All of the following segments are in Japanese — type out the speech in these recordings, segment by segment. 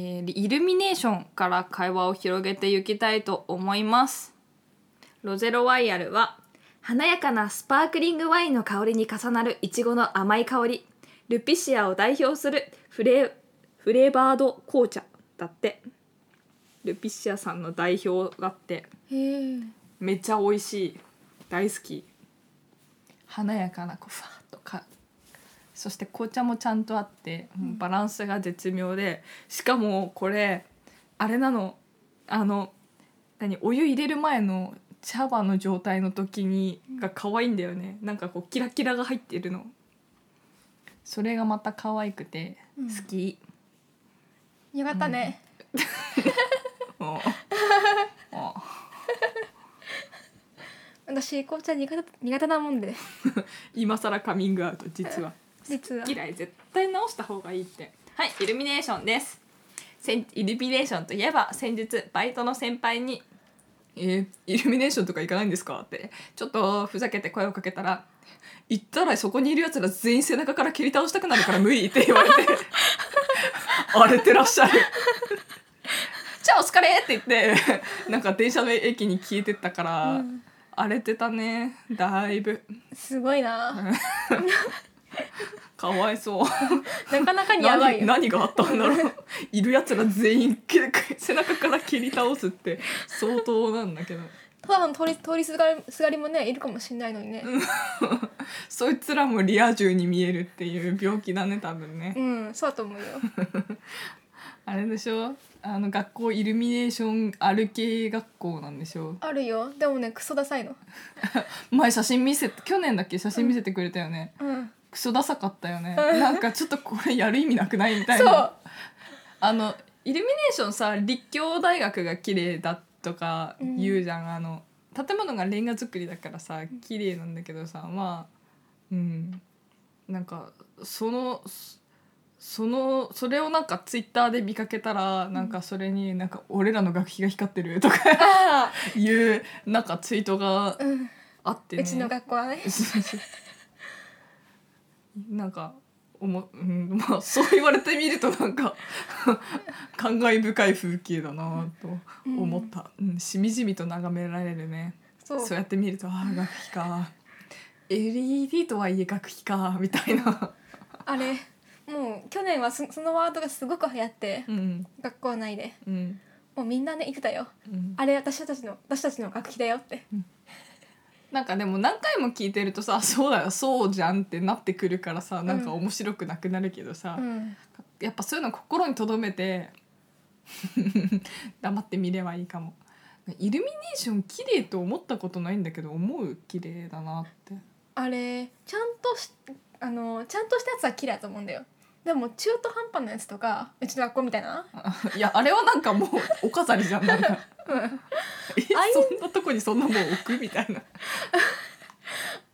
えーイルミネーションから会話を広げていきたいと思います。ロゼロワイヤルは華やかなスパークリングワインの香りに重なるイチゴの甘い香り。ルピシアを代表するフレフレーバード紅茶だって。ルピシアさんの代表だってめっちゃ美味しい。大好き。華やかなこうふわっとかそして紅茶もちゃんとあってもうバランスが絶妙でしかもこれあれなの。あの何お湯入れる前の茶葉の状態の時にが可愛いんだよね。なんかこうキラキラが入ってるの。それがまた可愛くてうん。好き、よかったね、もうも う私紅茶苦手苦手なもんで。今更カミングアウト実は。実は。嫌い絶対直した方がいいって。はいイルミネーションです。イルミネーションといえば先日バイトの先輩に「えーイルミネーションとか行かないんですか?」ってちょっとふざけて声をかけたら「行ったらそこにいるやつら全員背中から蹴り倒したくなるから無理」って言われて 荒れてらっしゃる。じゃあお疲れって言ってなんか電車の駅に消えてったから、うん。荒れてたねだいぶ。すごいな かわいそう。なかなかにやばいよ。何何があったんだろう。いるやつら全員け背中から蹴り倒すって相当なんだけど。ただの通り通りすがりすがりもねいるかもしれないのにね。そいつらもリア充に見えるっていう病気だね多分ね。うんそうだと思うよ。あれでしょ？あの学校イルミネーションある系学校なんでしょ？あるよ。でもねクソダサいの。前写真見せ去年だっけ？写真見せてくれたよね、うんクソダサかったよね。うん。なんかちょっとこれやる意味なくないみたいそう。なあのイルミネーションさ立教大学が綺麗だとか言うじゃん、あの建物がレンガ造りだからさ綺麗なんだけどさまあうん。なんかそのそのそれをなんかツイッターで見かけたらなんかそれになんか俺らの学費が光ってるとかあ いうなんかツイートがあってね。うちの学校はねなんかおも、うん、まあ そう言われてみるとなんか 感慨深い風景だなと思った、うんしみじみと眺められるね。そう。そうやって見るとああ学費か。LED とはいえ学費かみたいな、あれもう去年はそそのワードがすごく流行ってうん学校内で。うん。もうみんなね言ってたよ。うん、あれ私たちの私たちの学費だよってなんかでも何回も聞いてるとさ そうだよそうじゃんってなってくるからさなんか面白くなくなるけどさ、うん。やっぱそういうの心に留めて 黙って見ればいいかも。イルミネーション綺麗と思ったことないんだけど思う綺麗だなって。あれちゃんとしあのちゃんとしたやつは綺麗だと思うんだよ。でも中途半端なやつとかうちの学校みたいな？いやあれはなんかもうお飾りじゃんなんかう んえそんなとこにそんなもん置くみたいな。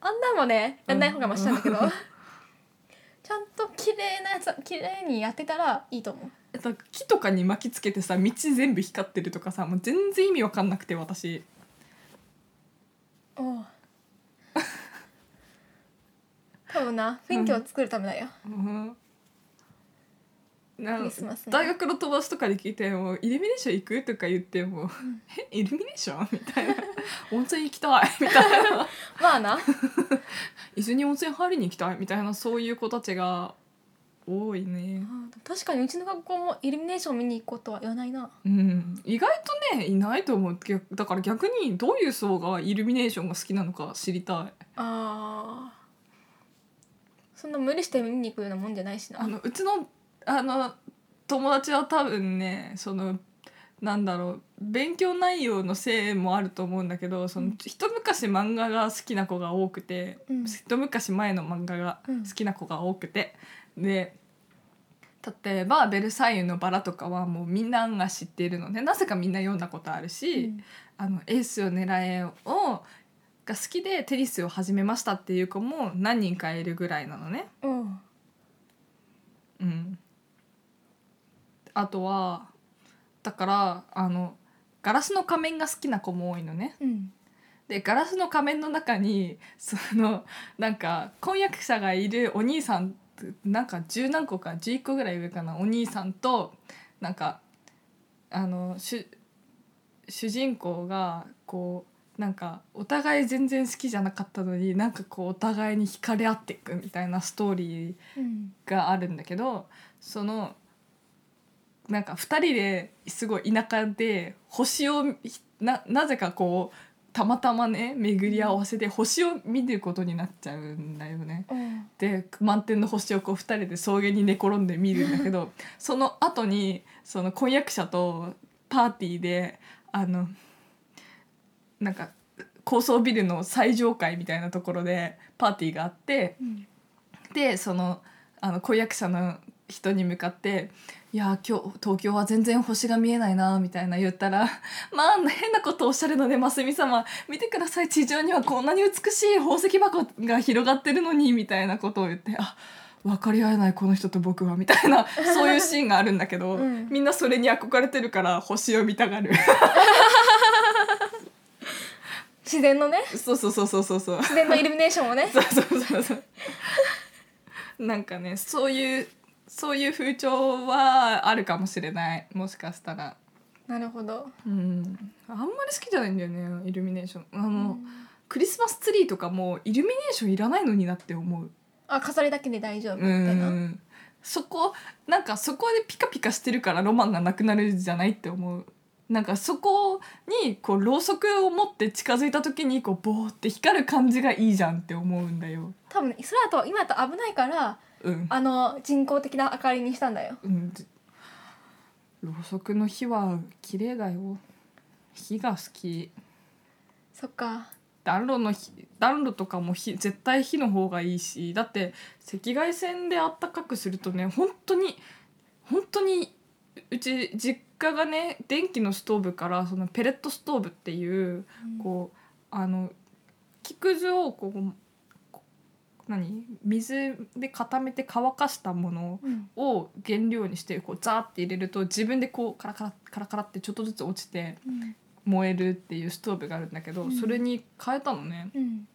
あんなんもねやんない方がマシなんだけど、うん。ちゃんと綺麗なやつ綺麗にやってたらいいと思う。えだから木とかに巻きつけてさ道全部光ってるとかさもう全然意味わかんなくて私。おう。多分な雰囲気を作るためだよ、うん。なクリスマスね大学の友達とかに聞いても「イルミネーション行く?」とか言っても「えイルミネーション?」みたいな「温泉行きたい」みたいな。まあな「伊豆に温泉入りに行きたい」みたいなそういう子たちが多いね。確かにうちの学校もイルミネーション見に行こうとは言わないな。うん、意外とねいないと思う。逆だから逆にどういう層がイルミネーションが好きなのか知りたい。あー。そんな無理して見に行くようなもんじゃないしな。あのうちのあの友達は多分ねそのなんだろう勉強内容のせいもあると思うんだけどその一昔漫画が好きな子が多くて、うん。一昔前の漫画が好きな子が多くて、で例えば「ベルサイユのバラ」とかはもうみんなが知っているの。でなぜかみんな読んだことあるし「あのエースを狙え」をが好きでテニスを始めましたっていう子も何人かいるぐらいなのね。うんうん、あとはだからあのガラスの仮面が好きな子も多いのね。うんでガラスの仮面の中にそのなんか婚約者がいるお兄さんなんか十何個か11個ぐらい上かなお兄さんとなんかあの主主人公がこうなんかお互い全然好きじゃなかったのになんかこうお互いに惹かれ合っていくみたいなストーリーうんがあるんだけどそのなんか2人ですごい田舎で星をひななぜかこうたまたまね巡り合わせで星を見ることになっちゃうんだよね。うんで満天の星をこう2人で草原に寝転んで見るんだけどその後にその婚約者とパーティーであのなんか高層ビルの最上階みたいなところでパーティーがあって。うんでそのあの婚約者の人に向かって「いや今日東京は全然星が見えないな」みたいな言ったら「まあ変なことをおっしゃるのでますみ様。見てください。地上にはこんなに美しい宝石箱が広がってるのに」みたいなことを言って「あ分かり合えないこの人と僕は」みたいな そういうシーンがあるんだけど、うん。みんなそれに憧れてるから星を見たがる。自然のね。そうそうそうそうそうそう。自然のイルミネーションをね。そうそうそうそう。なんかねそういうそういう風潮はあるかもしれない。もしかしたら。なるほど。うん。あんまり好きじゃないんだよねイルミネーションあの、クリスマスツリーとかもイルミネーションいらないのになって思う。あ飾りだけで大丈夫みたういなん。そこなんかそこでピカピカしてるからロマンがなくなるじゃないって思う。なんかそこにこうろうそくを持って近づいた時にこうボーって光る感じがいいじゃんって思うんだよ。多分それだと今だと危ないからうん。あの人工的な明かりにしたんだよ。うん、じろうそくの火は綺麗だよ。火が好き。そっか。暖炉の火暖炉とかも火絶対火の方がいいし。だって赤外線であったかくするとね本当に本当にうち実家がね電気のストーブからそのペレットストーブっていうこうあの木くずをこうこ何？水で固めて乾かしたものうん。を原料にしてこうザーって入れると自分でこうカラカラカラカラってちょっとずつ落ちてうん。燃えるっていうストーブがあるんだけど、うん。それに変えたのね。うん。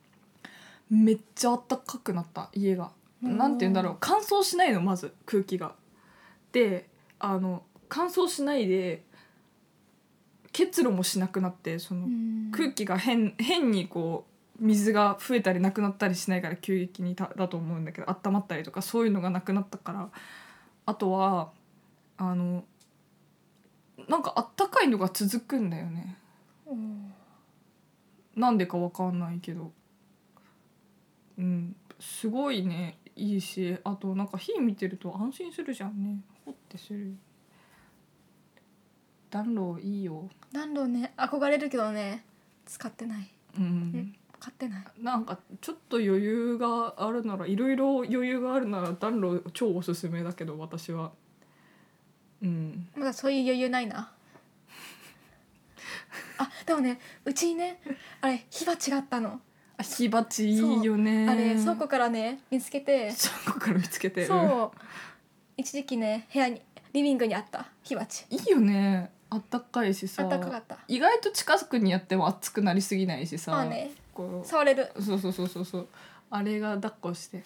めっちゃあったかくなった家が。うん。なんて言うんだろう。乾燥しないのまず空気が。であの乾燥しないで結露もしなくなってその、うん。空気が変変にこう水が増えたりなくなったりしないから急激にだだと思うんだけど温まったりとかそういうのがなくなったからあとはあのなんかあったかいのが続くんだよね。うん。なんでかわかんないけど。うん。すごいねいいしあとなんか火見てると安心するじゃんね。ほってする。暖炉いいよ。暖炉ね憧れるけどね使ってない。うんうん買ってない。なんかちょっと余裕があるならいろいろ余裕があるなら暖炉超おすすめだけど私は。うん。まだそういう余裕ないな。あでもねうちにねあれ火鉢があったの。あ火鉢いいよね。あれ倉庫からね見つけて。倉庫から見つけてそう。一時期ね部屋にリビングにあった火鉢。うんいいよね。あったかいしさ。あったかかった。意外と近くにやっても熱くなりすぎないしさ。まあねこ触れる。うそうそうそうそうそう。あれが抱っこして。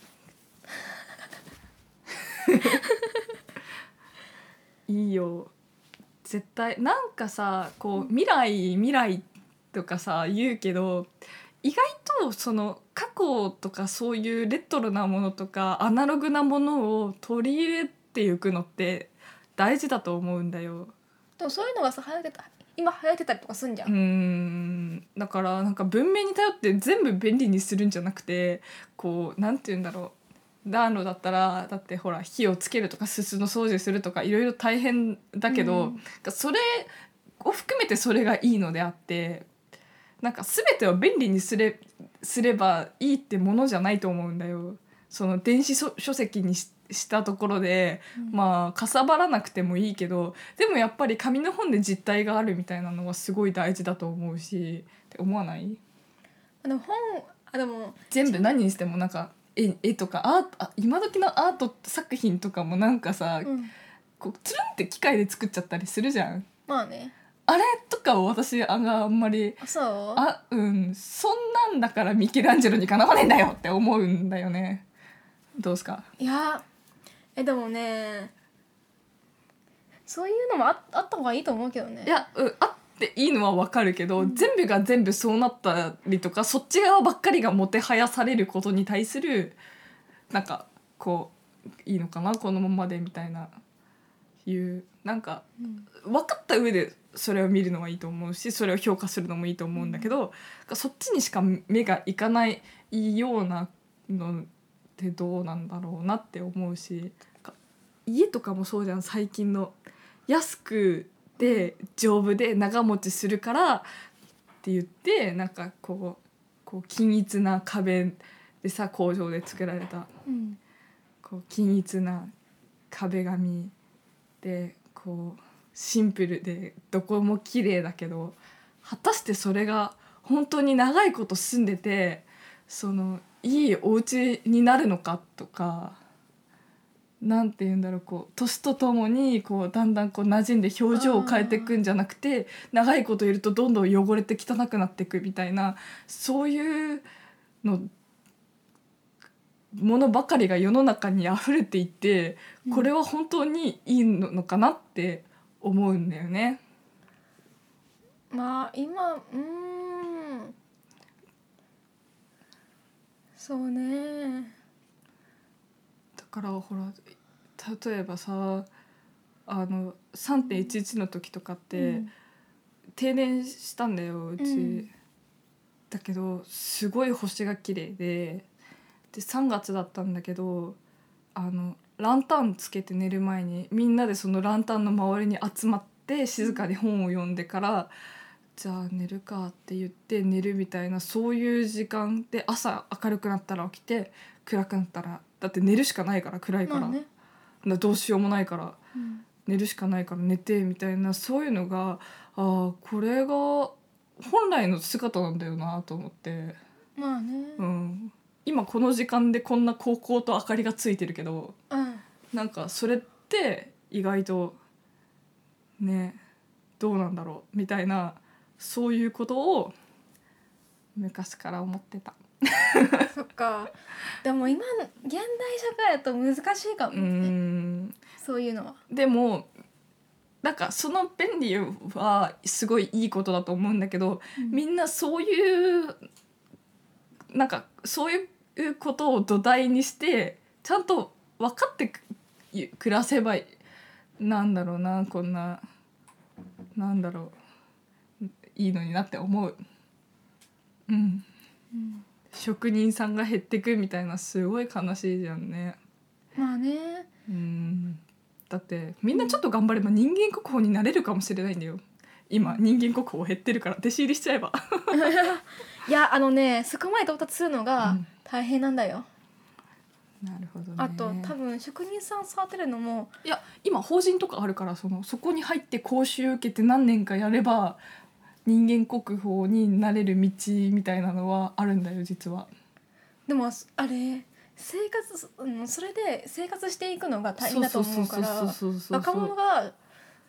いいよ。絶対。なんかさこう未来未来とかさ言うけど意外とその過去とかそういうレトロなものとかアナログなものを取り入れていくのって大事だと思うんだよ。でもそういうのがさ流行ってた今流行ってたりとかすんじゃ、うんん。だからなんか文明に頼って全部便利にするんじゃなくてこうなんて言うんだろう。暖炉だったらだってほら火をつけるとかすすの掃除するとかいろいろ大変だけど、うん。それを含めてそれがいいのであってなんか全てを便利にすれすればいいってものじゃないと思うんだよ。その電子書書籍にししたところで、うん。まあかさばらなくてもいいけどでもやっぱり紙の本で実体があるみたいなのはすごい大事だと思うしって思わない？あでも本あでも全部何にしてもなんか絵絵とかアートあ今時のアート作品とかもなんかさ、うん。こうつるんって機械で作っちゃったりするじゃん。まあね。あれとかを私あがあんまりあそう？あうんそんなんだからミケランジェロにかなわねえんだよって思うんだよね。どうですか？いやえでもねそういうのもああった方がいいと思うけどね。いや、うん、あっていいのはわかるけど、全部が全部そうなったりとかそっち側ばっかりがもてはやされることに対するなんかこういいのかなこのままでみたいないうなんかうん。分かった上でそれを見るのはいいと思うしそれを評価するのもいいと思うんだけど、そっちにしか目がいかないようなのってどうなんだろうなって思うし家とかもそうじゃん最近の。安くで丈夫で長持ちするからって言ってなんかこうこう均一な壁でさ工場で作られた。うん。こう均一な壁紙でこうシンプルでどこも綺麗だけど果たしてそれが本当に長いこと住んでてそのいいお家になるのかとかなんて言うんだろうこう年とともにこうだんだんこう馴染んで表情を変えていくんじゃなくて長いこといるとどんどん汚れて汚くなっていくみたいなそういうのものばかりが世の中に溢れていてこれは本当にいいのかなって思うんだよね。まあ今うんそうね。だからほら例えばさあの3.11の時とかって、うん。停電したんだようち、うん。だけどすごい星が綺麗でで3月だったんだけどあのランタンつけて寝る前にみんなでそのランタンの周りに集まって静かに本を読んでから、じゃあ寝るかって言って寝るみたいなそういう時間で朝明るくなったら起きて暗くなったらだって寝るしかないから暗いから,、まあね。などうしようもないからうん。寝るしかないから寝てみたいなそういうのがああこれが本来の姿なんだよなと思って、まあね。うん、今この時間でこんな高校と明かりがついてるけどうん。なんかそれって意外とねどうなんだろうみたいなそういうことを昔から思ってた。そっか。でも今の現代社会だと難しいかもうね、ん。そういうのは。でもなんかその便利はすごいいいことだと思うんだけど、みんなそういうなんかそういうことを土台にしてちゃんと分かってく暮らせばい。なんだろうなこんななんだろういいのになって思う。うん、うん職人さんが減ってくみたいなすごい悲しいじゃんね。まあね。うん。だってみんなちょっと頑張れば人間国宝になれるかもしれないんだよ。今人間国宝減ってるから弟子入りしちゃえば。いやあのねそこまで到達するのうがん。大変なんだよ、なるほどね。あと多分職人さん育てるのもいや今法人とかあるからそのそこに入って講習受けて何年かやれば人間国宝になれる道みたいなのはあるんだよ実は。でもあれ生活うんそれで生活していくのが大変だと思うから若者が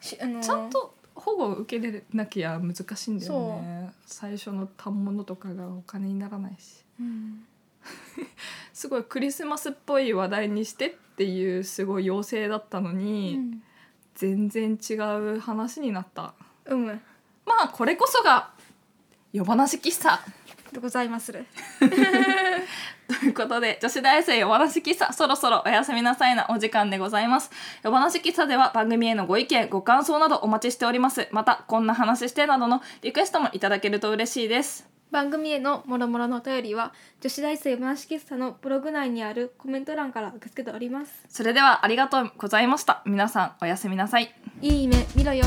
しあのちゃんと保護を受けれなきゃ難しいんだよね。最初の反物とかがお金にならないし。うん。すごいクリスマスっぽい話題にしてっていうすごい要請だったのうに、ん。全然違う話になった。うんまあこれこそが夜話喫茶。でございまする。ということで女子大生夜話喫茶そろそろおやすみなさいなお時間でございます。夜話喫茶では番組へのご意見ご感想などお待ちしております。またこんな話してなどのリクエストもいただけると嬉しいです。番組へのもろもろのお便りは女子大生話喫茶のブログ内にあるコメント欄から受け付けております。それではありがとうございました。皆さんおやすみなさい。いい夢見ろよ